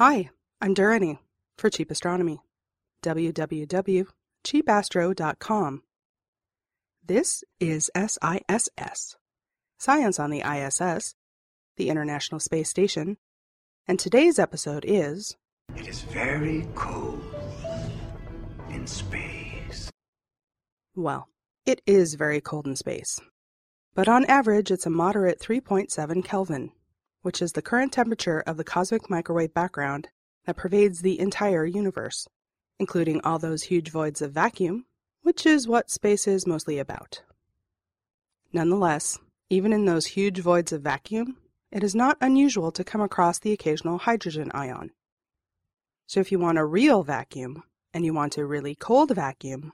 Hi, I'm Durrani for Cheap Astronomy. www.cheapastro.com. This is SISS, Science on the ISS, the International Space Station, and today's episode is It is very cold in space. Well, it is very cold in space. But on average, it's a moderate 3.7 Kelvin, which is the current temperature of the cosmic microwave background that pervades the entire universe, including all those huge voids of vacuum, which is what space is mostly about. Nonetheless, even in those huge voids of vacuum, it is not unusual to come across the occasional hydrogen ion. So if you want a real vacuum, and you want a really cold vacuum,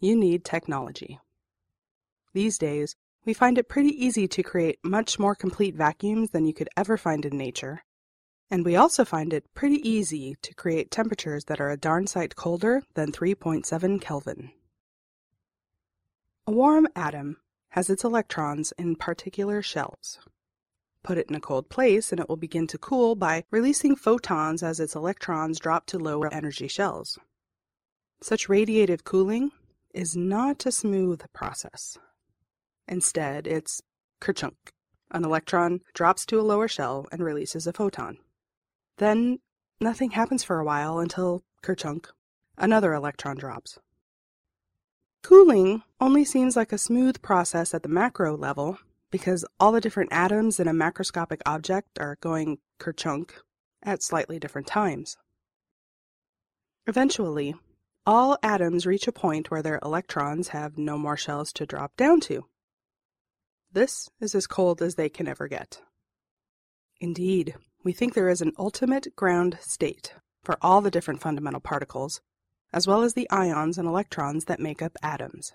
you need technology. These days, we find it pretty easy to create much more complete vacuums than you could ever find in nature. And we also find it pretty easy to create temperatures that are a darn sight colder than 3.7 Kelvin. A warm atom has its electrons in particular shells. Put it in a cold place and it will begin to cool by releasing photons as its electrons drop to lower energy shells. Such radiative cooling is not a smooth process. Instead, it's kerchunk. An electron drops to a lower shell and releases a photon. Then nothing happens for a while until kerchunk, another electron drops. Cooling only seems like a smooth process at the macro level because all the different atoms in a macroscopic object are going kerchunk at slightly different times. Eventually, all atoms reach a point where their electrons have no more shells to drop down to. This is as cold as they can ever get. Indeed, we think there is an ultimate ground state for all the different fundamental particles, as well as the ions and electrons that make up atoms.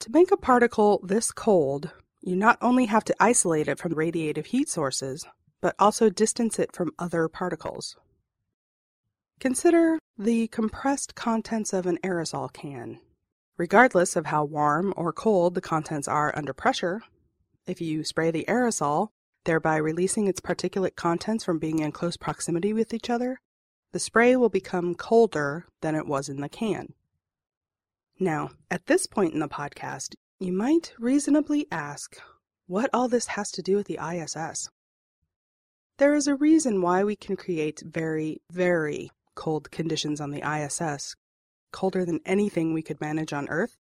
To make a particle this cold, you not only have to isolate it from radiative heat sources, but also distance it from other particles. Consider the compressed contents of an aerosol can. Regardless of how warm or cold the contents are under pressure, if you spray the aerosol, thereby releasing its particulate contents from being in close proximity with each other, the spray will become colder than it was in the can. Now, at this point in the podcast, you might reasonably ask what all this has to do with the ISS. There is a reason why we can create very, very cold conditions on the ISS, colder than anything we could manage on Earth,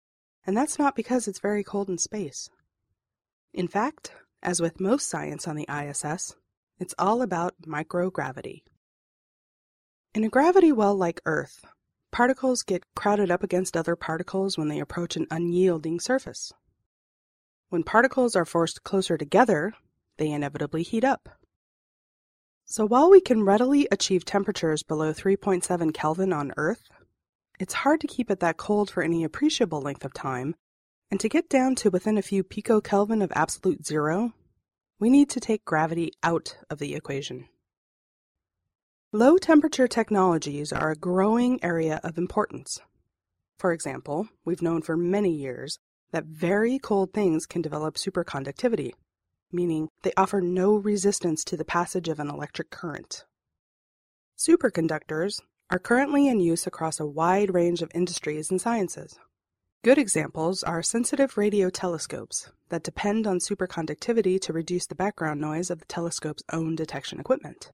and that's not because it's very cold in space. In fact, as with most science on the ISS, it's all about microgravity. In a gravity well like Earth, particles get crowded up against other particles when they approach an unyielding surface. When particles are forced closer together, they inevitably heat up. So while we can readily achieve temperatures below 3.7 Kelvin on Earth, it's hard to keep it that cold for any appreciable length of time, and to get down to within a few picokelvin of absolute zero, we need to take gravity out of the equation. Low temperature technologies are a growing area of importance. For example, we've known for many years that very cold things can develop superconductivity, meaning they offer no resistance to the passage of an electric current. Superconductors are currently in use across a wide range of industries and sciences. Good examples are sensitive radio telescopes that depend on superconductivity to reduce the background noise of the telescope's own detection equipment.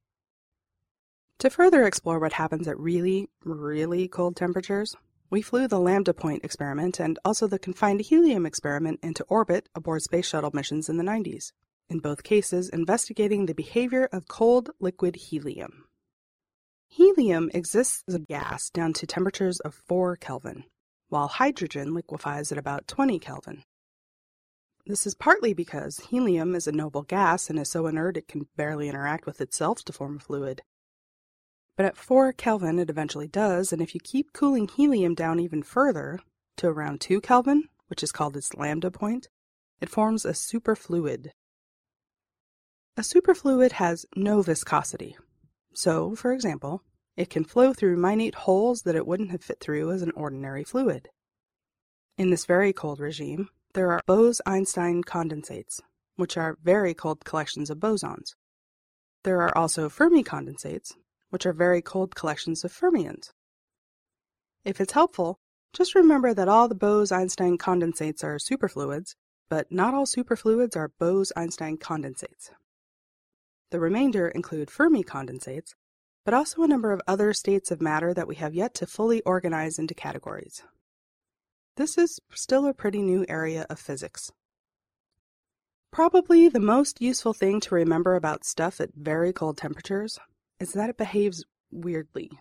To further explore what happens at really, really cold temperatures, we flew the Lambda Point experiment and also the confined helium experiment into orbit aboard space shuttle missions in the 90s, in both cases investigating the behavior of cold liquid helium. Helium exists as a gas down to temperatures of 4 Kelvin, while hydrogen liquefies at about 20 Kelvin. This is partly because helium is a noble gas and is so inert it can barely interact with itself to form a fluid. But at 4 Kelvin it eventually does, and if you keep cooling helium down even further, to around 2 Kelvin, which is called its lambda point, it forms a superfluid. A superfluid has no viscosity. So, for example, it can flow through minute holes that it wouldn't have fit through as an ordinary fluid. In this very cold regime, there are Bose-Einstein condensates, which are very cold collections of bosons. There are also Fermi condensates, which are very cold collections of fermions. If it's helpful, just remember that all the Bose-Einstein condensates are superfluids, but not all superfluids are Bose-Einstein condensates. The remainder include Fermi condensates, but also a number of other states of matter that we have yet to fully organize into categories. This is still a pretty new area of physics. Probably the most useful thing to remember about stuff at very cold temperatures is that it behaves weirdly.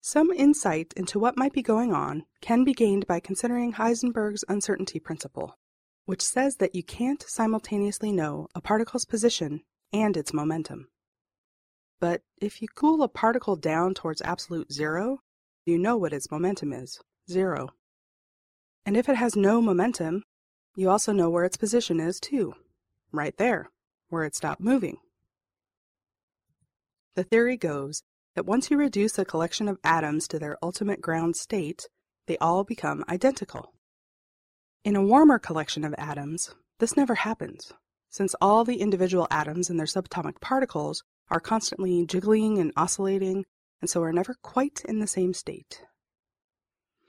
Some insight into what might be going on can be gained by considering Heisenberg's uncertainty principle, which says that you can't simultaneously know a particle's position and its momentum. But if you cool a particle down towards absolute zero, you know what its momentum is zero. And if it has no momentum, you also know where its position is too, right there, where it stopped moving. The theory goes that once you reduce a collection of atoms to their ultimate ground state, they all become identical. In a warmer collection of atoms, this never happens, since all the individual atoms and their subatomic particles are constantly jiggling and oscillating, and so are never quite in the same state.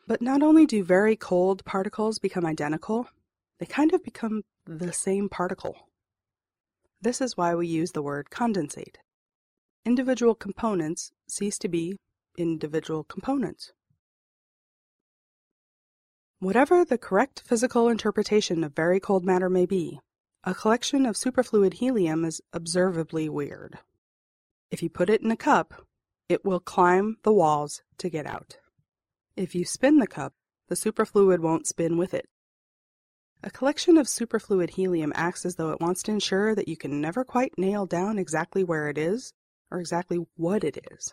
But not only do very cold particles become identical, they kind of become the same particle. This is why we use the word condensate individual components cease to be individual components. Whatever the correct physical interpretation of very cold matter may be, a collection of superfluid helium is observably weird. If you put it in a cup, it will climb the walls to get out. If you spin the cup, the superfluid won't spin with it. A collection of superfluid helium acts as though it wants to ensure that you can never quite nail down exactly where it is or exactly what it is.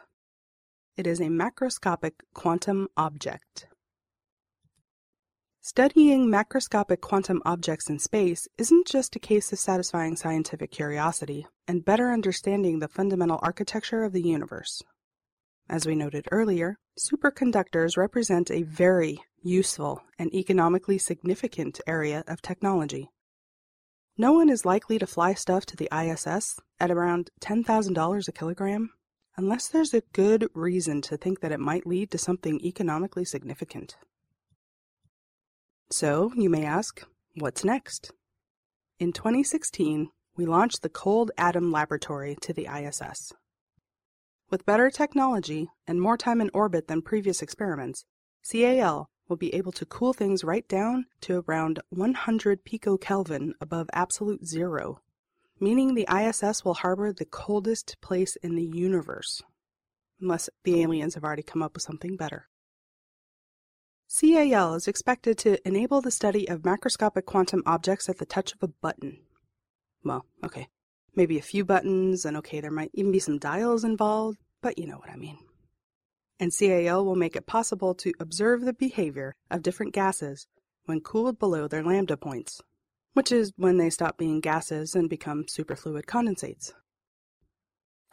It is a macroscopic quantum object. Studying macroscopic quantum objects in space isn't just a case of satisfying scientific curiosity and better understanding the fundamental architecture of the universe. As we noted earlier, superconductors represent a very useful and economically significant area of technology. No one is likely to fly stuff to the ISS at around $10,000 a kilogram unless there's a good reason to think that it might lead to something economically significant. So, you may ask, what's next? In 2016, we launched the Cold Atom Laboratory to the ISS. With better technology and more time in orbit than previous experiments, CAL will be able to cool things right down to around 100 picokelvin above absolute zero, meaning the ISS will harbor the coldest place in the universe, unless the aliens have already come up with something better. CAL is expected to enable the study of macroscopic quantum objects at the touch of a button. Well, okay, maybe a few buttons, and okay, there might even be some dials involved, but you know what I mean and CAL will make it possible to observe the behavior of different gases when cooled below their lambda points, which is when they stop being gases and become superfluid condensates.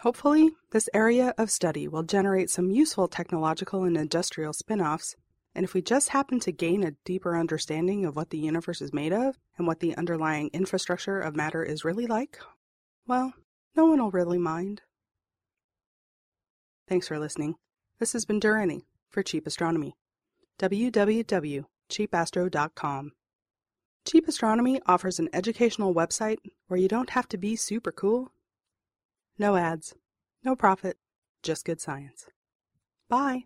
Hopefully, this area of study will generate some useful technological and industrial spin offs, and if we just happen to gain a deeper understanding of what the universe is made of and what the underlying infrastructure of matter is really like, well, no one will really mind. Thanks for listening. This has been Durrani for Cheap Astronomy. www.cheapastro.com. Cheap Astronomy offers an educational website where you don't have to be super cool. No ads, no profit, just good science. Bye.